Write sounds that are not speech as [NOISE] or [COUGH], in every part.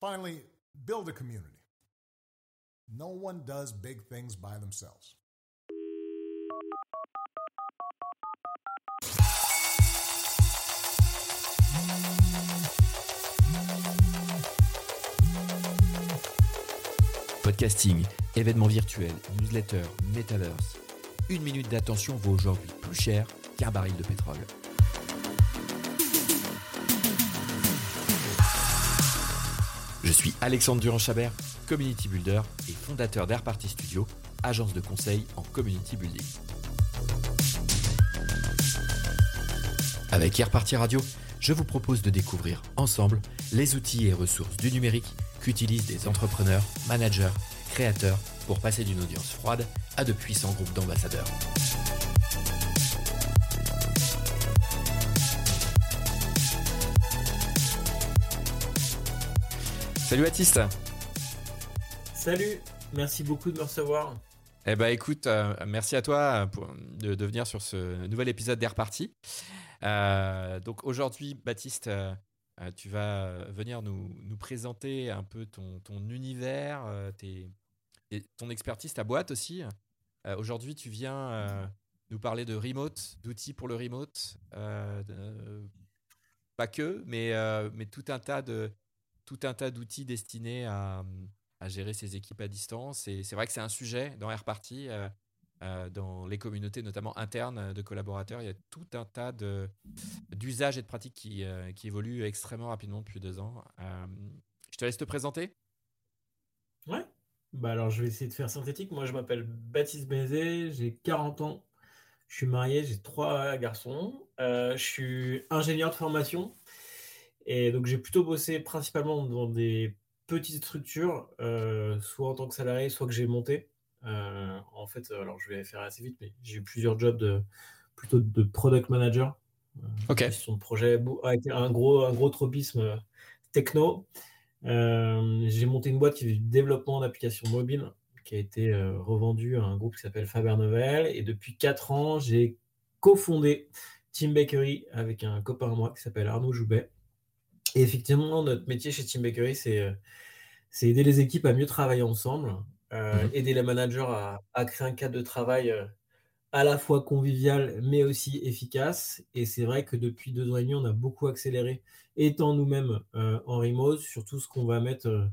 Finally, build a community. No one does big things by themselves. Podcasting, événements virtuels, newsletters, metaverse. Une minute d'attention vaut aujourd'hui plus cher qu'un baril de pétrole. Je suis Alexandre Durand-Chabert, community builder et fondateur d'Airparty Studio, agence de conseil en community building. Avec Airparty Radio, je vous propose de découvrir ensemble les outils et ressources du numérique qu'utilisent des entrepreneurs, managers, créateurs pour passer d'une audience froide à de puissants groupes d'ambassadeurs. Salut Baptiste Salut, merci beaucoup de me recevoir. Eh ben écoute, euh, merci à toi pour, de, de, venir sur ce nouvel épisode d'Air Party. Euh, donc aujourd'hui, Baptiste, euh, tu vas venir nous, nous, présenter un peu ton, ton univers, tes, et ton expertise, ta boîte aussi. aujourd'hui, tu viens nous parler de remote, d'outils pour le remote. pas que, mais, mais tout un tas de tout un tas d'outils destinés à, gérer ses équipes à distance. Et c'est vrai que c'est un sujet dans AirParty, euh, euh, dans les communautés notamment internes de collaborateurs. Il y a tout un tas d'usages et de pratiques qui, euh, évoluent extrêmement rapidement depuis deux ans. Euh, je te laisse te présenter. Ouais. Bah alors, je vais essayer de faire synthétique. Moi, je m'appelle Baptiste Bézé, j'ai 40 ans. Je suis marié, j'ai trois garçons. je suis ingénieur de formation. Et donc, j'ai plutôt bossé principalement dans des petites structures, euh, soit en tant que salarié, soit que j'ai monté. Euh, en fait, alors je vais faire assez vite, mais j'ai eu plusieurs jobs de plutôt de product manager. Euh, ok. De projet avec un gros, un gros tropisme techno. Euh, j'ai monté une boîte qui fait du développement d'applications mobiles qui a été revendue à un groupe qui s'appelle Faber Novel. Et depuis 4 ans, j'ai cofondé Team Bakery avec un copain à moi qui s'appelle Arnaud Joubet. Et effectivement, notre métier chez Team Bakery, c'est euh, aider les équipes à mieux travailler ensemble, euh, mmh. aider les managers à, à, créer un cadre de travail euh, à la fois convivial, mais aussi efficace. Et c'est vrai que depuis deux ans et demi, on a beaucoup accéléré, étant nous-mêmes euh, en remote, sur tout ce qu'on va mettre euh,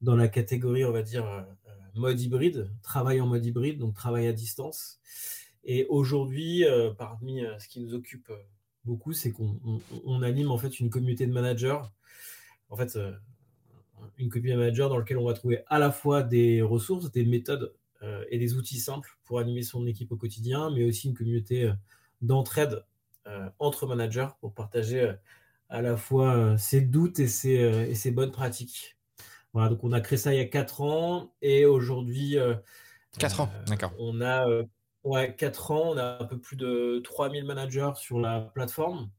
dans la catégorie, on va dire, mode hybride, travail en mode hybride, donc travail à distance. Et aujourd'hui, parmi ce qui nous occupe beaucoup, c'est qu'on on, on anime en fait une communauté de managers. En fait, euh, une communauté de managers dans laquelle on va trouver à la fois des ressources, des méthodes euh, et des outils simples pour animer son équipe au quotidien, mais aussi une communauté euh, d'entraide entre managers pour partager à la fois ses doutes et ses, et ses, bonnes pratiques. Voilà, donc on a créé ça il y a 4 ans et aujourd'hui. 4 ans, d'accord. On a Ouais, 4 ans, on a un peu plus de 3000 managers sur la plateforme.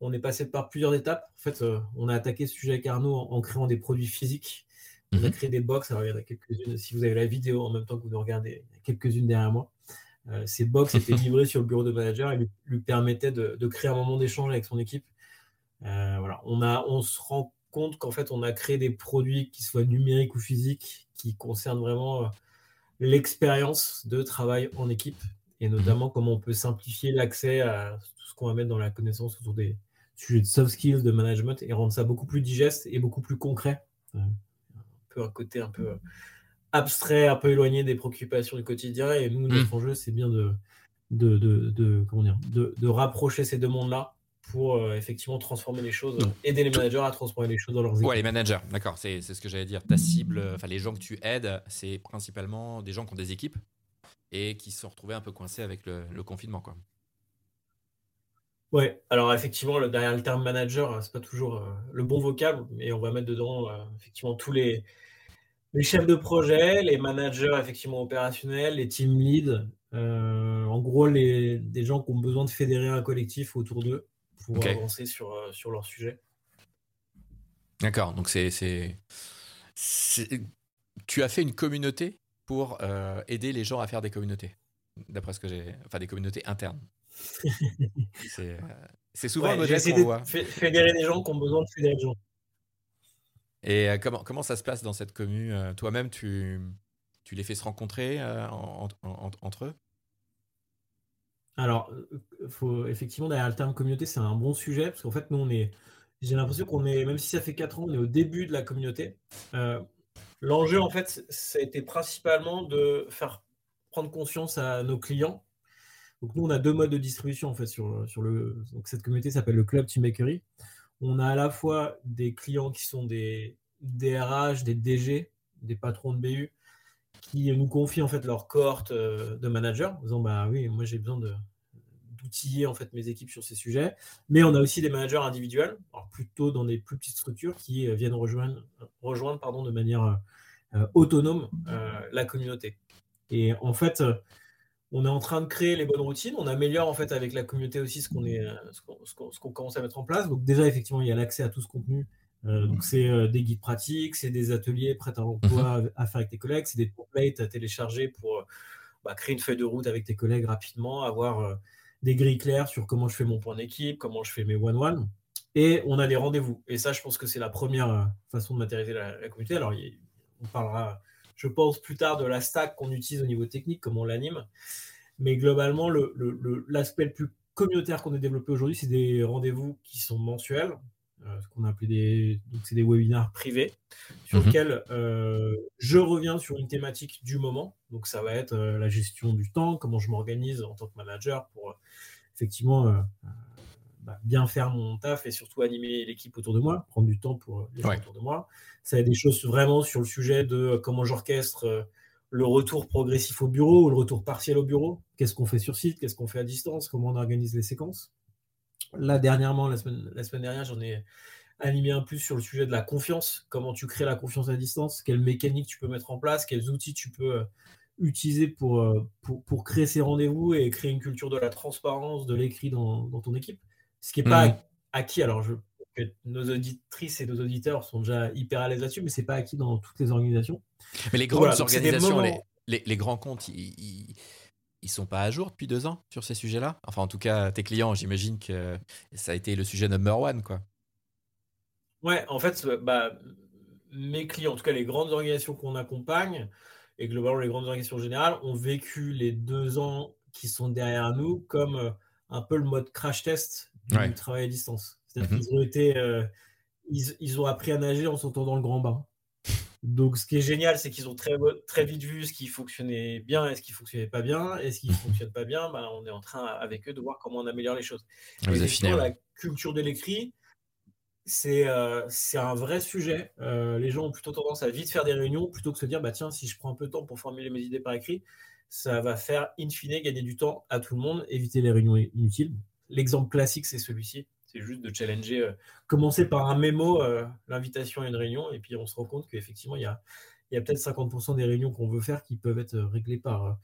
On est passé par plusieurs étapes. En fait, euh, on a attaqué ce sujet avec Arnaud en, en créant des produits physiques. On a créé des box. Alors, il y en a quelques-unes. Si vous avez la vidéo en même temps que vous nous regardez, il y a quelques-unes derrière moi. Euh, ces box étaient [LAUGHS] livrées sur le bureau de manager et lui, lui permettaient de, de, créer un moment d'échange avec son équipe. Euh, voilà. on, a, on se rend compte qu'en fait, on a créé des produits qui soient numériques ou physiques, qui concernent vraiment l'expérience de travail en équipe et notamment comment on peut simplifier l'accès à tout ce qu'on va mettre dans la connaissance autour des sujets de soft skills, de management et rendre ça beaucoup plus digeste et beaucoup plus concret. Un peu un côté un peu abstrait, un peu éloigné des préoccupations du quotidien. Et nous, notre mmh. enjeu, c'est bien de, de, de, de, comment dire, de, de rapprocher ces deux mondes-là pour euh, effectivement transformer les choses, Donc, aider les managers à transformer les choses dans leurs équipes. Ouais, les managers, d'accord, c'est ce que j'allais dire. Ta cible, enfin les gens que tu aides, c'est principalement des gens qui ont des équipes et qui se sont retrouvés un peu coincés avec le, le confinement, quoi. Ouais, alors effectivement, le, derrière le terme manager, c'est pas toujours euh, le bon vocable, mais on va mettre dedans euh, effectivement tous les, les chefs de projet, les managers effectivement opérationnels, les team leads, en gros les, des gens qui ont besoin de fédérer un collectif autour d'eux pour okay. avancer sur, euh, sur leur sujet. D'accord, donc c'est, c'est, Tu as fait une communauté pour euh, aider les gens à faire des communautés, d'après ce que j'ai... Enfin, des communautés internes. [LAUGHS] c'est, euh, c'est souvent ouais, le modèle qu'on voit. Fédérer des gens qui ont besoin de fédérer des gens. Et comment, comment ça se passe dans cette commune Toi-même, tu, tu les fais se rencontrer entre eux? Alors, faut, effectivement, derrière le terme communauté, c'est un bon sujet, parce qu'en fait, nous, j'ai l'impression qu'on est, même si ça fait 4 ans, on est au début de la communauté. L'enjeu, en fait, ça a été principalement de faire prendre conscience à nos clients. Donc, nous, on a deux modes de distribution, en fait, sur, cette communauté s'appelle le Club Teammakery. On a à la fois des clients qui sont des DRH, des DG, des patrons de BU, qui nous confient en fait leur cohorte euh, de managers, en disant bah oui, moi j'ai besoin d'outiller en fait mes équipes sur ces sujets. Mais on a aussi des managers individuels, plutôt dans des plus petites structures qui euh, viennent rejoindre, rejoindre pardon, de manière euh, autonome la communauté. Et en fait, on est en train de créer les bonnes routines. On améliore en fait avec la communauté aussi ce qu'on est, ce qu'on, commence à mettre en place. Donc déjà effectivement, il y a l'accès à tout ce contenu. Donc c'est des guides pratiques, c'est des ateliers prêts à l'emploi mhm. à faire avec tes collègues, c'est des templates à télécharger pour bah, créer une feuille de route avec tes collègues rapidement, avoir des grilles claires sur comment je fais mon point d'équipe, comment je fais mes one-one. Et on a des rendez-vous. Et ça, je pense que c'est la première euh, façon de matérialiser la, communauté. Alors, on parlera, je pense, plus tard de la stack qu'on utilise au niveau technique, comment on l'anime. Mais globalement, l'aspect le, plus communautaire qu'on a développé aujourd'hui, c'est des rendez-vous qui sont mensuels, euh, ce qu'on a appelé des, donc c'est des webinaires privés, sur mhm. lesquels euh, je reviens sur une thématique du moment. Donc ça va être euh, la gestion du temps, comment je m'organise en tant que manager pour effectivement bah, bien faire mon taf et surtout animer l'équipe autour de moi, prendre du temps pour les gens autour de moi. Ça va être des choses vraiment sur le sujet de comment j'orchestre le retour progressif au bureau ou le retour partiel au bureau. Qu'est-ce qu'on fait sur site, qu'est-ce qu'on fait à distance, comment on organise les séquences? Là, dernièrement, la semaine, la semaine dernière, j'en ai animé un plus sur le sujet de la confiance. Comment tu crées la confiance à distance, quelles mécaniques tu peux mettre en place, quels outils tu peux euh, utiliser pour, euh, pour, pour, créer ces rendez-vous et créer une culture de la transparence, de l'écrit dans, dans, ton équipe? Ce qui n'est pas mmh. acquis. Alors, je, nos auditrices et nos auditeurs sont déjà hyper à l'aise là-dessus, mais c'est pas acquis dans toutes les organisations. Mais les grandes organisations, les, les, les, grands comptes, ils, ils sont pas à jour depuis deux ans sur ces sujets-là Enfin, en tout cas, tes clients, j'imagine que ça a été le sujet number one, quoi. Ouais, en fait, euh, bah, mes clients, en tout cas les grandes organisations qu'on accompagne, et globalement les grandes organisations générales, ont vécu les deux ans qui sont derrière nous comme euh, un peu le mode crash test du travail à distance. C'est-à-dire mmh qu'ils ont été, euh, ils, ils, ont appris à nager en sautant dans le grand bain. Donc, ce qui est génial, c'est qu'ils ont très, très vite vu ce qui fonctionnait bien et ce qui fonctionnait pas bien. Et ce qui ne fonctionne pas bien, ben, on est en train, avec eux, de voir comment on améliore les choses. la culture de l'écrit, c'est euh, un vrai sujet. Euh, les gens ont plutôt tendance à vite faire des réunions plutôt que de se dire bah, tiens, si je prends un peu de temps pour formuler mes idées par écrit, ça va faire, in fine, gagner du temps à tout le monde, éviter les réunions inutiles. L'exemple classique, c'est celui-ci juste de challenger, euh, commencer par un mémo, euh, l'invitation à une réunion, et puis on se rend compte qu'effectivement, il y a, y a peut-être 50% des réunions qu'on veut faire qui peuvent être réglées par,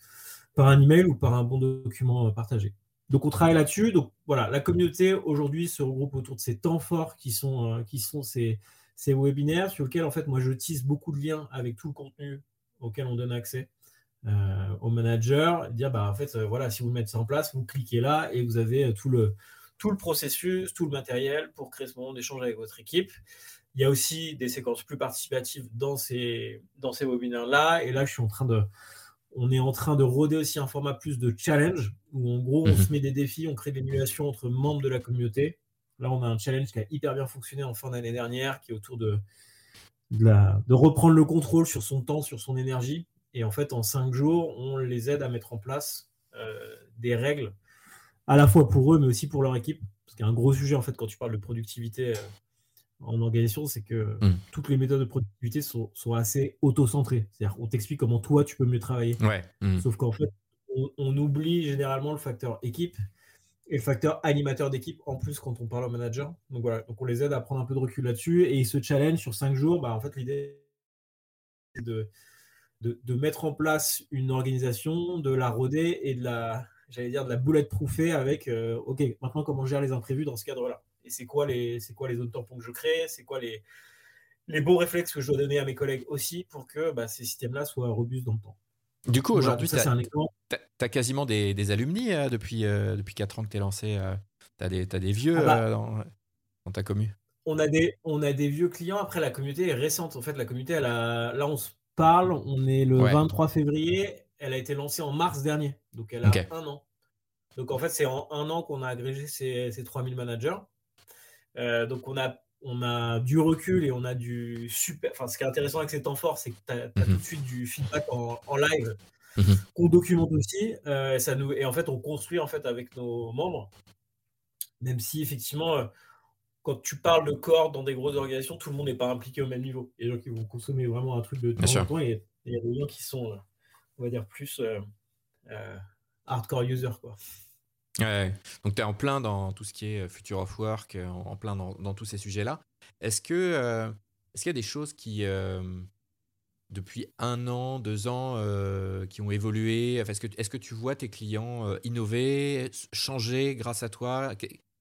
par un email ou par un bon document euh, partagé. Donc on travaille là-dessus. Donc voilà, la communauté aujourd'hui se regroupe autour de ces temps forts qui sont, qui sont ces, ces webinaires sur lesquels en fait moi je tisse beaucoup de liens avec tout le contenu auquel on donne accès euh, aux managers, dire bah en fait voilà si vous mettez ça en place, vous cliquez là et vous avez tout le tout le processus, tout le matériel pour créer ce moment d'échange avec votre équipe. Il y a aussi des séquences plus participatives dans ces, dans ces webinaires-là. Et là, je suis en train de, on est en train de roder aussi un format plus de challenge, où en gros, on mhm. se met des défis, on crée des émulations entre membres de la communauté. Là, on a un challenge qui a hyper bien fonctionné en fin d'année dernière, qui est autour de, de, la, de, reprendre le contrôle sur son temps, sur son énergie. Et en fait, en cinq jours, on les aide à mettre en place euh, des règles à la fois pour eux, mais aussi pour leur équipe. Parce qu'il y a un gros sujet, en fait, quand tu parles de productivité euh, en organisation, c'est que hmm. toutes les méthodes de productivité sont, assez auto-centrées. C'est-à-dire qu'on t'explique comment toi, tu peux mieux travailler. Hmm. Sauf qu'en fait, on, oublie généralement le facteur équipe et le facteur animateur d'équipe en plus quand on parle au manager. Donc voilà, donc on les aide à prendre un peu de recul là-dessus et ils se challenge sur cinq jours. Bah, en fait, l'idée, c'est de, de, de, mettre en place une organisation, de la roder et de la, j'allais dire, de la boulette proufée avec, euh, OK, maintenant, comment gère les imprévus dans ce cadre-là? Et c'est quoi, les, c'est quoi les zones tampons que je crée? C'est quoi les, les beaux réflexes que je dois donner à mes collègues aussi pour que bah, ces systèmes-là soient robustes dans le temps? Du coup, aujourd'hui, tu as, quasiment des, des alumni euh, depuis, euh, depuis 4 ans que tu es lancé. tu as, des vieux ah bah dans, ta commune on a des, on a des vieux clients. Après, la communauté est récente. En fait, la communauté, elle a, là, on se parle. On est le 23 février. Elle a été lancée en mars dernier. Donc, elle a un an. Donc, en fait, c'est en un an qu'on a agrégé ces, ces 3000 managers. Euh, donc, on a, on a du recul et on a du super. Enfin, ce qui est intéressant avec ces temps forts, c'est que tu as, mhm. tout de suite du feedback en, live mhm. qu'on documente aussi. Euh, ça nous, et en fait, on construit en fait avec nos membres. Même si, effectivement, euh, quand tu parles de corps dans des grosses organisations, tout le monde n'est pas impliqué au même niveau. Il y a des gens qui vont consommer vraiment un truc de temps en temps et il y a des gens qui sont, on va dire, plus hardcore users. Quoi. Ouais, donc tu es en plein dans tout ce qui est Future of Work, en, plein dans, tous ces sujets-là. Est-ce que euh, est-ce qu'il y a des choses qui, euh, depuis un an, deux ans, euh, qui ont évolué? Est-ce que, est que tu vois tes clients innover, changer grâce à toi?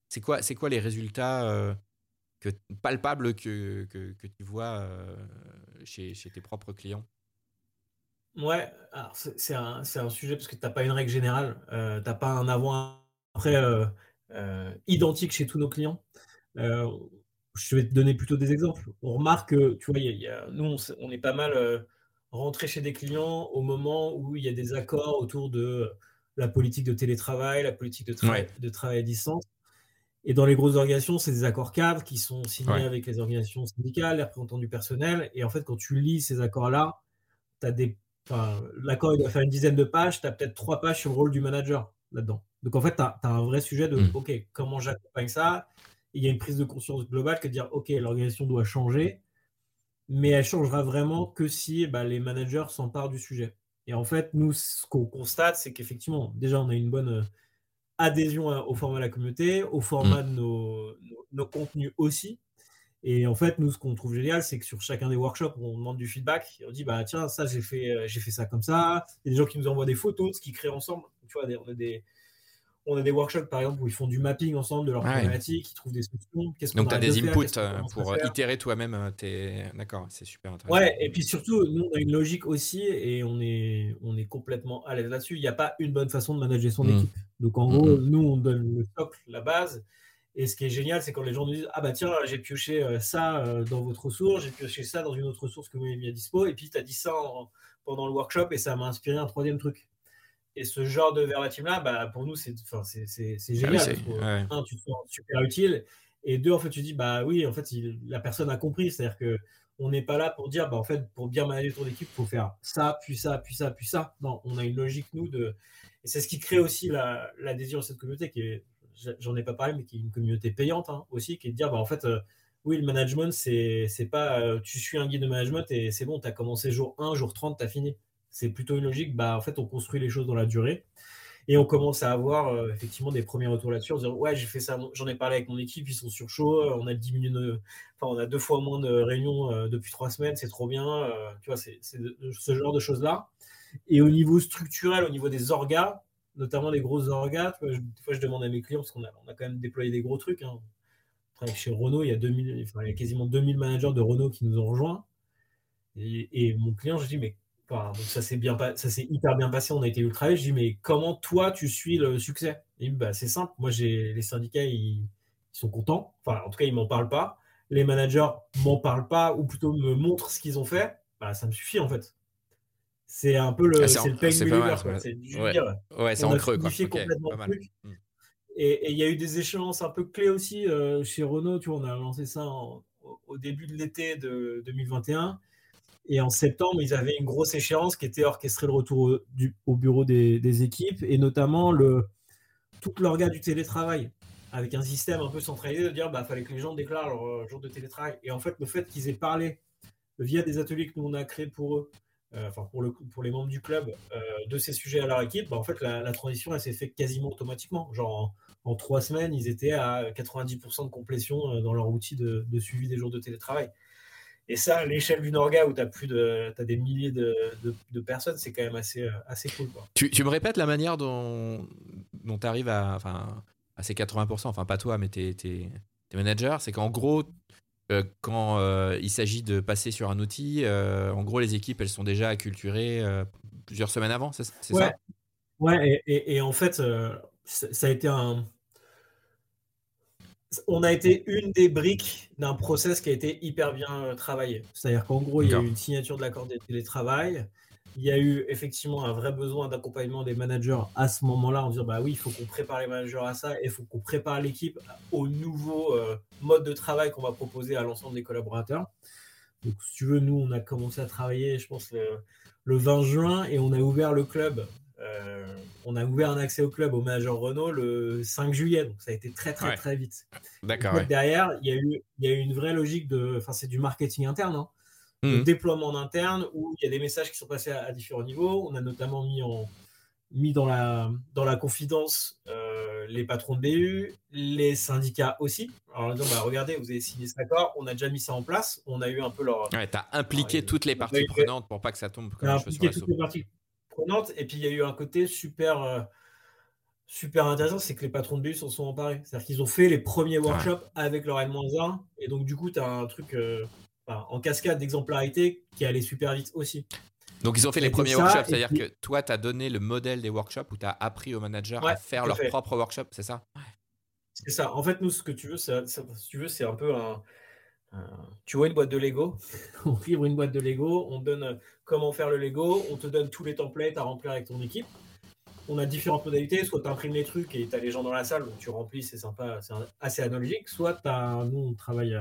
C'est quoi, quoi les résultats palpables que, que, que tu vois chez, chez tes propres clients? Ouais, alors c'est un, un, sujet parce que tu n'as pas une règle générale, euh, tu n'as pas un avant-après euh, euh, identique chez tous nos clients. je vais te donner plutôt des exemples. On remarque que, tu vois, y a, nous, on, est pas mal rentré chez des clients au moment où il y a des accords autour de la politique de télétravail, la politique de, travail, de travail à distance. Et dans les grosses organisations, c'est des accords cadres qui sont signés avec les organisations syndicales, les représentants du personnel. Et en fait, quand tu lis ces accords-là, tu as des l'accord, il doit faire une dizaine de pages, tu as peut-être trois pages sur le rôle du manager là-dedans. Donc en fait, tu as, un vrai sujet de hmm. OK, comment j'accompagne ça? Il y a une prise de conscience globale que de dire OK, l'organisation doit changer, mais elle changera vraiment que si bah, les managers s'emparent du sujet. Et en fait, nous, ce qu'on constate, c'est qu'effectivement, déjà, on a une bonne euh, adhésion au format de la communauté, au format hmm. de nos contenus aussi. Et en fait, nous, ce qu'on trouve génial, c'est que sur chacun des workshops, on demande du feedback. Et on dit, bah tiens, ça, j'ai fait, euh, j'ai fait ça comme ça. Il y a des gens qui nous envoient des photos de ce qu'ils créent ensemble. Tu vois, on a des, on a des workshops, par exemple, où ils font du mapping ensemble de leurs problématiques, ils trouvent des solutions. Donc, tu as des inputs euh, pour itérer toi-même. Euh, d'accord, c'est super intéressant. Ouais, et puis surtout, nous, on a une logique aussi et on est, on est complètement à l'aise là-dessus. Il n'y a pas une bonne façon de manager son mmh. équipe. Donc, en mmh, gros, mmh. nous, on donne le socle, la base. Et ce qui est génial, c'est quand les gens nous disent Ah bah tiens, j'ai pioché euh, ça euh, dans votre ressource, j'ai pioché ça dans une autre ressource que vous avez mis à dispo, et puis tu as dit ça pendant le workshop et ça m'a inspiré un troisième truc. Et ce genre de verbatim-là, bah, pour nous, c'est ah génial. Un, tu te sens super utile. Et deux, en fait, tu dis Bah oui, en fait, la personne a compris. C'est-à-dire que on n'est pas là pour dire bah, en fait, pour bien manager ton équipe, il faut faire ça, puis ça, puis ça, puis ça. Non, on a une logique, nous, de. Et c'est ce qui crée aussi l'adhésion à cette communauté qui est j'en ai pas parlé, mais qui est une communauté payante hein, aussi, qui est de dire, bah, en fait, euh, oui, le management, c'est pas euh, tu suis un guide de management et c'est bon, tu as commencé jour 1, jour 30, tu as fini. C'est plutôt une logique, bah, en fait, on construit les choses dans la durée. Et on commence à avoir euh, effectivement des premiers retours là-dessus. On se ouais, j'ai fait ça, j'en ai parlé avec mon équipe, ils sont sur chaud, on a diminué, enfin, on a deux fois moins de réunions depuis trois semaines, c'est trop bien. tu vois, c'est ce genre de choses-là. Et au niveau structurel, au niveau des orgas, notamment les grosses orgas. Des fois, je demande à mes clients, parce qu'on a, on quand même déployé des gros trucs. Hein. chez Renault, il y, a 2000, il y a quasiment 2000 managers de Renault qui nous ont rejoints. Et, mon client, je dis, mais ça s'est bien ça s'est hyper bien passé, on a été ultra Je dis, mais comment toi tu suis le succès? Bah, c'est simple. Moi, j'ai les syndicats, ils, sont contents. Enfin, en tout cas, ils m'en parlent pas. Les managers m'en parlent pas, ou plutôt me montrent ce qu'ils ont fait. Bah, ça me suffit en fait. C'est un peu le, ah, c'est le pain C'est ouais. c'est en creux. Quoi. complètement le truc. Hmm. Et il y a eu des échéances un peu clés aussi euh, chez Renault. Tu vois, on a lancé ça au début de l'été de 2021. Et en septembre, ils avaient une grosse échéance qui était orchestrée le retour au, du, au bureau des, équipes et notamment le, tout l'organe du télétravail avec un système un peu centralisé de dire bah fallait que les gens déclarent leur euh, jour de télétravail. Et en fait, le fait qu'ils aient parlé via des ateliers que nous on a créés pour eux, enfin pour, le, pour les membres du club, euh, de ces sujets à leur équipe, bah, en fait, la, transition, s'est faite quasiment automatiquement. Genre, en, trois semaines, ils étaient à 90% de complétion euh, dans leur outil de, suivi des jours de télétravail. Et ça, à l'échelle d'une orga où tu as, de, des milliers de, personnes, c'est quand même assez, assez cool. Tu, me répètes la manière dont, tu arrives à, ces 80%, enfin pas toi, mais tes managers, c'est qu'en gros, euh, quand euh, il s'agit de passer sur un outil, euh, en gros, les équipes, elles sont déjà acculturées plusieurs semaines avant, c'est ça? Ouais, et, en fait, ça a été un. on a été une des briques d'un process qui a été hyper bien travaillé. C'est-à-dire qu'en gros, il y a eu une signature de l'accord de télétravail. Il y a eu effectivement un vrai besoin d'accompagnement des managers à ce moment-là en disant bah oui, il faut qu'on prépare les managers à ça et il faut qu'on prépare l'équipe au nouveau euh, mode de travail qu'on va proposer à l'ensemble des collaborateurs. Donc, si tu veux, nous, on a commencé à travailler, je pense, le, le 20 juin et on a ouvert le club euh, on a ouvert un accès au club au manager Renault le 5 juillet, donc ça a été très très très vite. D'accord. Derrière, il y, a eu, il y a eu une vraie logique de, enfin c'est du marketing interne, hein, de mmh. déploiement en interne où il y a des messages qui sont passés à, différents niveaux. On a notamment mis en mis dans la dans la confidence euh, les patrons de BU, les syndicats aussi. Alors en disant bah, regardez, vous avez signé cet accord, on a déjà mis ça en place, on a eu un peu leur. Ouais, as impliqué toutes les parties prenantes pour pas que ça tombe comme je sur toutes les parties prenante. Et puis, il y a eu un côté super, euh, super intéressant, c'est que les patrons de bus s'en sont emparés. C'est-à-dire qu'ils ont fait les premiers workshops avec leur N-1. Et donc, du coup, tu as un truc euh, en cascade d'exemplarité qui allait super vite aussi. Donc, ils ont fait les premiers workshops. C'est-à-dire que toi, tu as donné le modèle des workshops où tu as appris aux managers à faire leur propre workshop, c'est ça? C'est ça. En fait, nous, ce que tu veux, si tu veux, c'est un peu un, tu vois une boîte de Lego, [LAUGHS] on livre une boîte de Lego, on donne comment faire le Lego, on te donne tous les templates à remplir avec ton équipe. On a différentes modalités, soit tu imprimes les trucs et tu as les gens dans la salle, donc tu remplis, c'est sympa, c'est assez analogique, soit as, nous on travaille,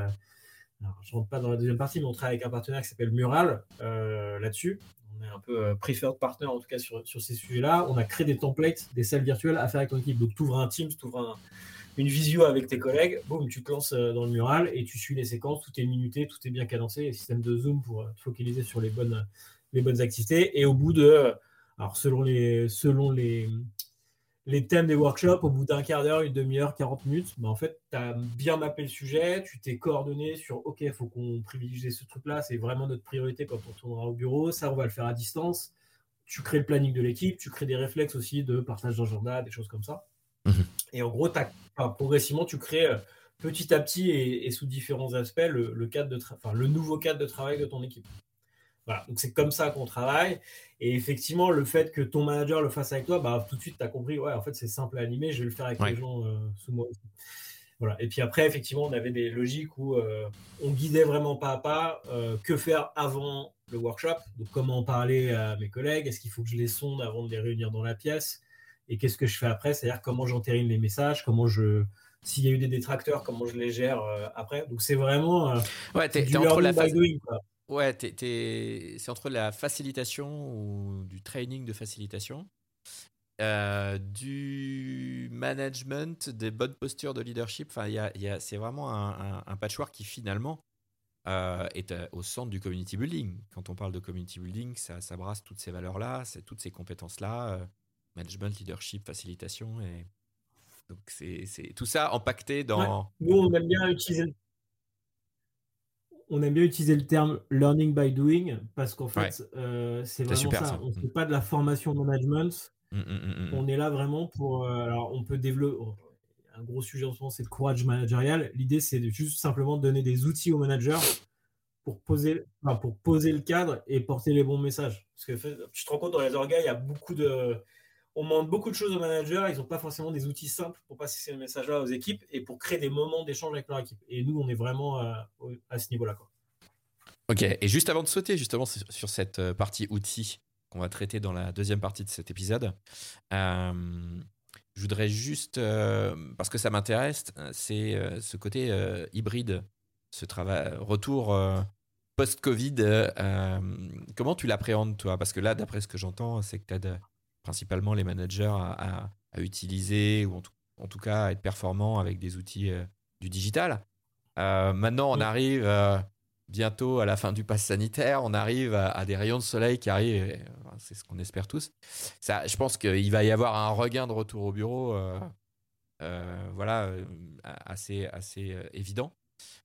euh, je rentre pas dans la deuxième partie, mais on travaille avec un partenaire qui s'appelle Mural euh, là-dessus. On est un peu euh, preferred partner en tout cas sur, sur ces sujets-là. On a créé des templates, des salles virtuelles à faire avec ton équipe. Donc tu ouvres un Teams, tu ouvres un, une visio avec tes collègues, boum, tu te lances euh, dans le mural et tu suis les séquences, tout est minuté, tout est bien cadencé, système de zoom pour te focaliser sur les bonnes, les bonnes activités. Et au bout de, alors selon les, selon les, les thèmes des workshops, au bout d'un quart d'heure, une demi-heure, 40 minutes, bah en fait, tu as bien mappé le sujet, tu t'es coordonné sur OK, il faut qu'on privilégie ce truc-là, c'est vraiment notre priorité quand on retournera au bureau, ça, on va le faire à distance. Tu crées le planning de l'équipe, tu crées des réflexes aussi de partage d'agenda, des choses comme ça. Mhm. Et en gros, progressivement, tu crées euh, petit à petit et, sous différents aspects le, cadre de le nouveau cadre de travail de ton équipe. Voilà, donc c'est comme ça qu'on travaille. Et effectivement, le fait que ton manager le fasse avec toi, bah, tout de suite, tu as compris, ouais, en fait, c'est simple à animer, je vais le faire avec les gens euh, sous moi aussi. Voilà. Et puis après, effectivement, on avait des logiques où euh, on guidait vraiment pas à pas que faire avant le workshop. Donc, comment parler à mes collègues? Est-ce qu'il faut que je les sonde avant de les réunir dans la pièce? Et qu'est-ce que je fais après, c'est-à-dire comment j'entérine les messages, comment je, s'il y a eu des détracteurs, comment je les gère euh, après? Donc c'est vraiment euh, ouais, t'es, entre la Ouais, c'est entre la facilitation ou du training de facilitation, euh, du management, des bonnes postures de leadership. Enfin, y a, c'est vraiment un, patchwork qui finalement est au centre du community building. Quand on parle de community building, ça, ça brasse toutes ces valeurs-là, toutes ces compétences-là management, leadership, facilitation. Et... Donc, c'est tout ça empaqueté dans. Nous, on aime bien utiliser. On aime bien utiliser le terme learning by doing parce qu'en fait, euh, c'est vraiment ça. On ne fait pas de la formation management. Mmh, mmh, mmh, on est là vraiment pour. Euh, alors, on peut développer. Oh, un gros sujet en ce moment, c'est le courage managérial. L'idée, c'est de juste simplement donner des outils aux managers pour poser, pour poser le cadre et porter les bons messages. Parce que tu te rends compte, dans les organes, il y a beaucoup de, on demande beaucoup de choses aux managers, ils n'ont pas forcément des outils simples pour passer ces messages-là aux équipes et pour créer des moments d'échange avec leur équipe. Et nous, on est vraiment à, ce niveau-là. Ok, et juste avant de sauter justement sur cette euh, partie outils qu'on va traiter dans la deuxième partie de cet épisode, euh, je voudrais juste, euh, parce que ça m'intéresse, c'est ce côté hybride, ce travail, retour post-Covid. comment tu l'appréhendes toi? Parce que là, d'après ce que j'entends, c'est que tu as principalement les managers à, utiliser ou en tout, cas à être performants avec des outils euh, du digital. Euh, maintenant, on arrive euh, bientôt à la fin du pass sanitaire, on arrive à, des rayons de soleil qui arrivent, c'est ce qu'on espère tous. Ça, je pense qu'il va y avoir un regain de retour au bureau, voilà, assez, assez évident.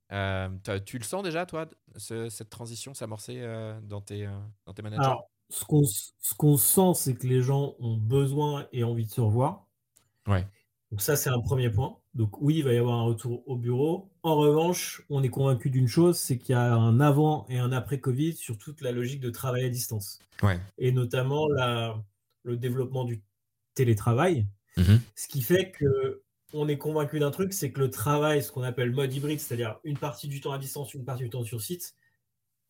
tu le sens déjà, toi, cette transition s'amorcer dans, tes, dans tes managers? Ce qu'on sent, c'est que les gens ont besoin et envie de se revoir. Ouais. Donc ça, c'est un premier point. Donc oui, il va y avoir un retour au bureau. En revanche, on est convaincu d'une chose, c'est qu'il y a un avant et un après Covid sur toute la logique de travail à distance. Ouais. Et notamment la, le développement du télétravail. Mmh ce qui fait que on est convaincu d'un truc, c'est que le travail, ce qu'on appelle mode hybride, c'est-à-dire une partie du temps à distance, une partie du temps sur site,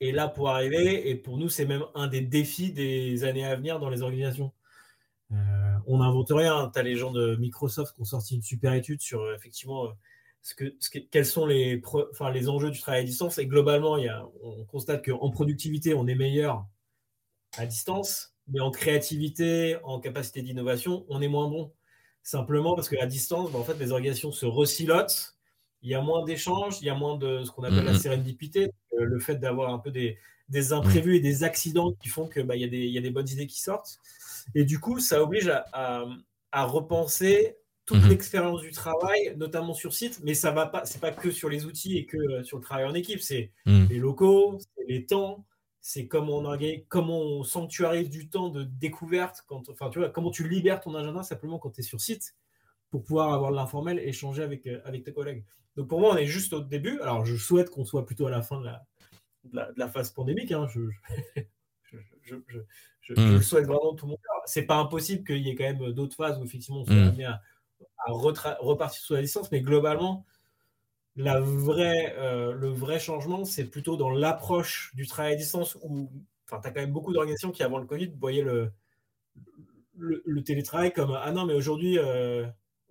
est là pour arriver. Et pour nous, c'est même un des défis des années à venir dans les organisations. Euh, on n'invente rien. Tu as les gens de Microsoft qui ont sorti une super étude sur euh, effectivement ce que, quels sont les, enjeux du travail à distance. Et globalement, on constate qu'en productivité, on est meilleur à distance, mais en créativité, en capacité d'innovation, on est moins bon. Simplement parce qu'à distance, bah, en fait, les organisations se resilotent, il y a moins d'échanges, il y a moins de ce qu'on appelle la mm-hmm. sérendipité, euh, le fait d'avoir un peu des, des, imprévus et des accidents qui font qu'il bah, y, y, a des bonnes idées qui sortent. Et du coup, ça oblige à, à, repenser toute mm-hmm. l'expérience du travail, notamment sur site, mais ça va pas, c'est pas que sur les outils et que euh, sur le travail en équipe, c'est mm. les locaux, c'est les temps, c'est comment on, comment on sanctuarise du temps de découverte, quand, enfin, tu vois, comment tu libères ton agenda simplement quand tu es sur site pour pouvoir avoir de l'informel, échanger avec, euh, avec tes collègues. Donc pour moi, on est juste au début. Alors je souhaite qu'on soit plutôt à la fin de la, de la, phase pandémique. Hein. Je, je, [LAUGHS] je, le souhaite vraiment tout le monde. C'est pas impossible qu'il y ait quand même d'autres phases où effectivement on soit mmh. amené à, à repartir sur la distance, mais globalement, la vraie, euh, le vrai changement, c'est plutôt dans l'approche du travail à distance où tu as quand même beaucoup d'organisations qui, avant le Covid, voyaient le, le, télétravail comme Ah non, mais aujourd'hui, euh,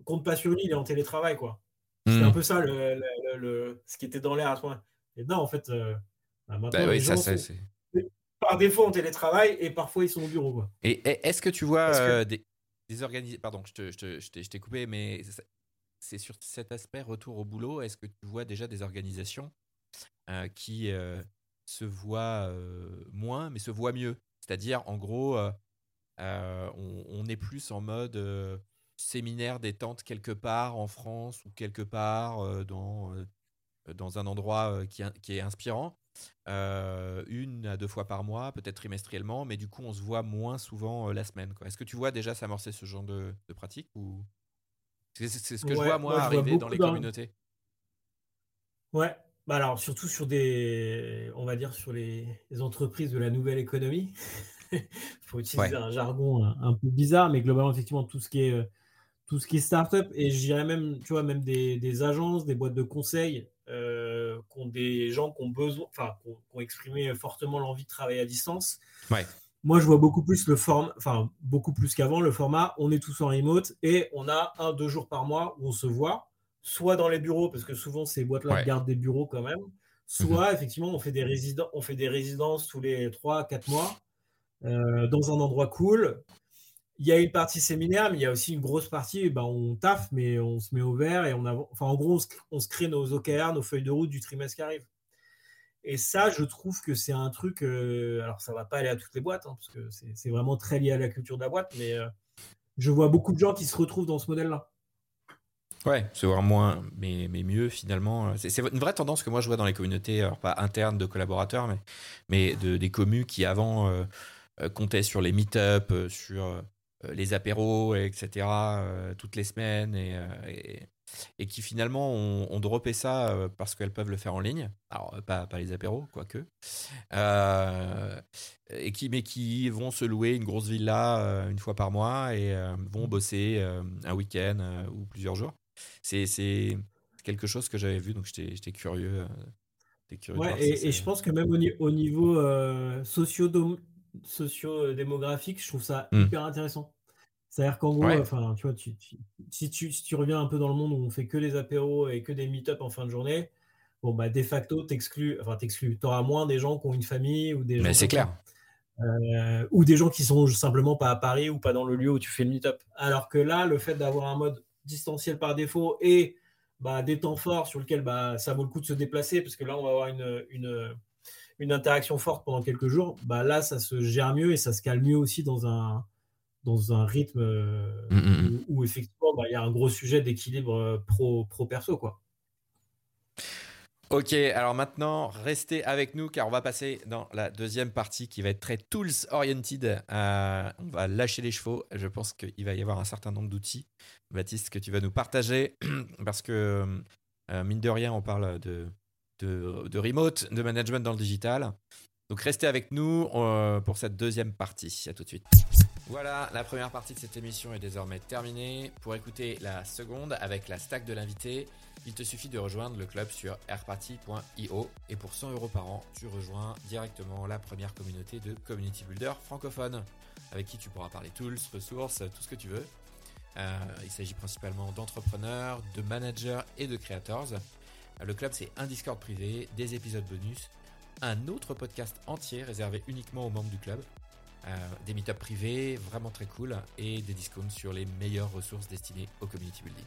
compte pas sur lui, il est en télétravail. quoi. C'est un hmm. peu ça le, ce qui était dans l'air à ce moment Et non, en fait, euh, bah, maintenant, bah par défaut en télétravail et parfois ils sont au bureau. Quoi. Et, est-ce que tu vois des, des organisations. Pardon, je, te, je t'ai coupé, mais c'est sur cet aspect retour au boulot, est-ce que tu vois déjà des organisations euh, qui euh, se voient euh, moins, mais se voient mieux? C'est-à-dire, en gros, on, est plus en mode séminaire détente quelque part en France ou quelque part dans, dans un endroit qui, qui est inspirant. une à deux fois par mois, peut-être trimestriellement, mais du coup, on se voit moins souvent la semaine. Est-ce que tu vois déjà s'amorcer ce genre de, de pratique ou c'est ce que je vois, moi, arriver dans les communautés. Ouais, bah alors surtout sur des, on va dire sur les, entreprises de la nouvelle économie. Il [LAUGHS] faut utiliser un jargon un, peu bizarre, mais globalement effectivement tout ce qui est euh, tout ce qui est startup et je dirais même, tu vois, même des, agences, des boîtes de conseil, euh, qui ont des gens qui ont besoin, enfin, qui ont, exprimé fortement l'envie de travailler à distance. Ouais. Moi, je vois beaucoup plus le format, enfin, beaucoup plus qu'avant, le format, on est tous en remote et on a un, deux jours par mois où on se voit, soit dans les bureaux, parce que souvent ces boîtes-là gardent des bureaux quand même, soit mhm. effectivement on fait, des on fait des résidences tous les trois, quatre mois euh, dans un endroit cool. Il y a une partie séminaire, mais il y a aussi une grosse partie, ben, on taffe, mais on se met au vert et on enfin, en gros, on se, crée nos OKR, nos feuilles de route du trimestre qui arrive. Et ça, je trouve que c'est un truc. Euh, alors, ça va pas aller à toutes les boîtes, hein, parce que c'est vraiment très lié à la culture de la boîte, mais euh, je vois beaucoup de gens qui se retrouvent dans ce modèle-là. Ouais, se voir moins, mais, mais mieux finalement. C'est une vraie tendance que moi je vois dans les communautés, alors pas internes de collaborateurs, mais, mais de, des communes qui avant euh, comptaient sur les meet-up, sur les apéros, etc., toutes les semaines, et, et qui finalement ont, ont droppé ça euh, parce qu'elles peuvent le faire en ligne. Alors, euh, pas, pas les apéros, quoique. Euh, et qui, mais qui vont se louer une grosse villa une fois par mois et vont bosser un week-end ou plusieurs jours. C'est quelque chose que j'avais vu, donc j'étais curieux. curieux ouais, et, et je pense que même au, niveau socio-démographique, je trouve ça mmh. hyper intéressant. C'est-à-dire qu'en gros, enfin, tu vois, si, tu, reviens un peu dans le monde où on fait que les apéros et que des meet-up en fin de journée, bon, bah, de facto, t'exclus, enfin, t'exclus. T'auras moins des gens qui ont une famille ou des gens. Mais c'est clair. Euh, ou des gens qui sont simplement pas à Paris ou pas dans le lieu où tu fais le meet-up. Alors que là, le fait d'avoir un mode distanciel par défaut et bah, des temps forts sur lesquels bah, ça vaut le coup de se déplacer, parce que là, on va avoir une, une, interaction forte pendant quelques jours, bah, là, ça se gère mieux et ça se calme mieux aussi dans un, dans un rythme euh, mmh, mmh, mmh. où, effectivement bah, il y a un gros sujet d'équilibre euh, pro, pro perso quoi. Ok, alors maintenant, restez avec nous car on va passer dans la deuxième partie qui va être très tools oriented. Euh, on va lâcher les chevaux. Je pense qu'il va y avoir un certain nombre d'outils, Baptiste, que tu vas nous partager [CLEARS THROAT] parce que mine de rien, on parle de, de, de, remote, de management dans le digital. Donc restez avec nous pour cette deuxième partie. À tout de suite. Voilà, la première partie de cette émission est désormais terminée. Pour écouter la seconde avec la stack de l'invité, il te suffit de rejoindre le club sur airparty.io et pour 100 euros par an, tu rejoins directement la première communauté de community builders francophones avec qui tu pourras parler tools, ressources, tout ce que tu veux. Euh, il s'agit principalement d'entrepreneurs, de managers et de creators. Le club, c'est un Discord privé, des épisodes bonus, un autre podcast entier réservé uniquement aux membres du club, euh, euh, des meetups privés vraiment très cool et des discounts sur les meilleures ressources destinées au community building.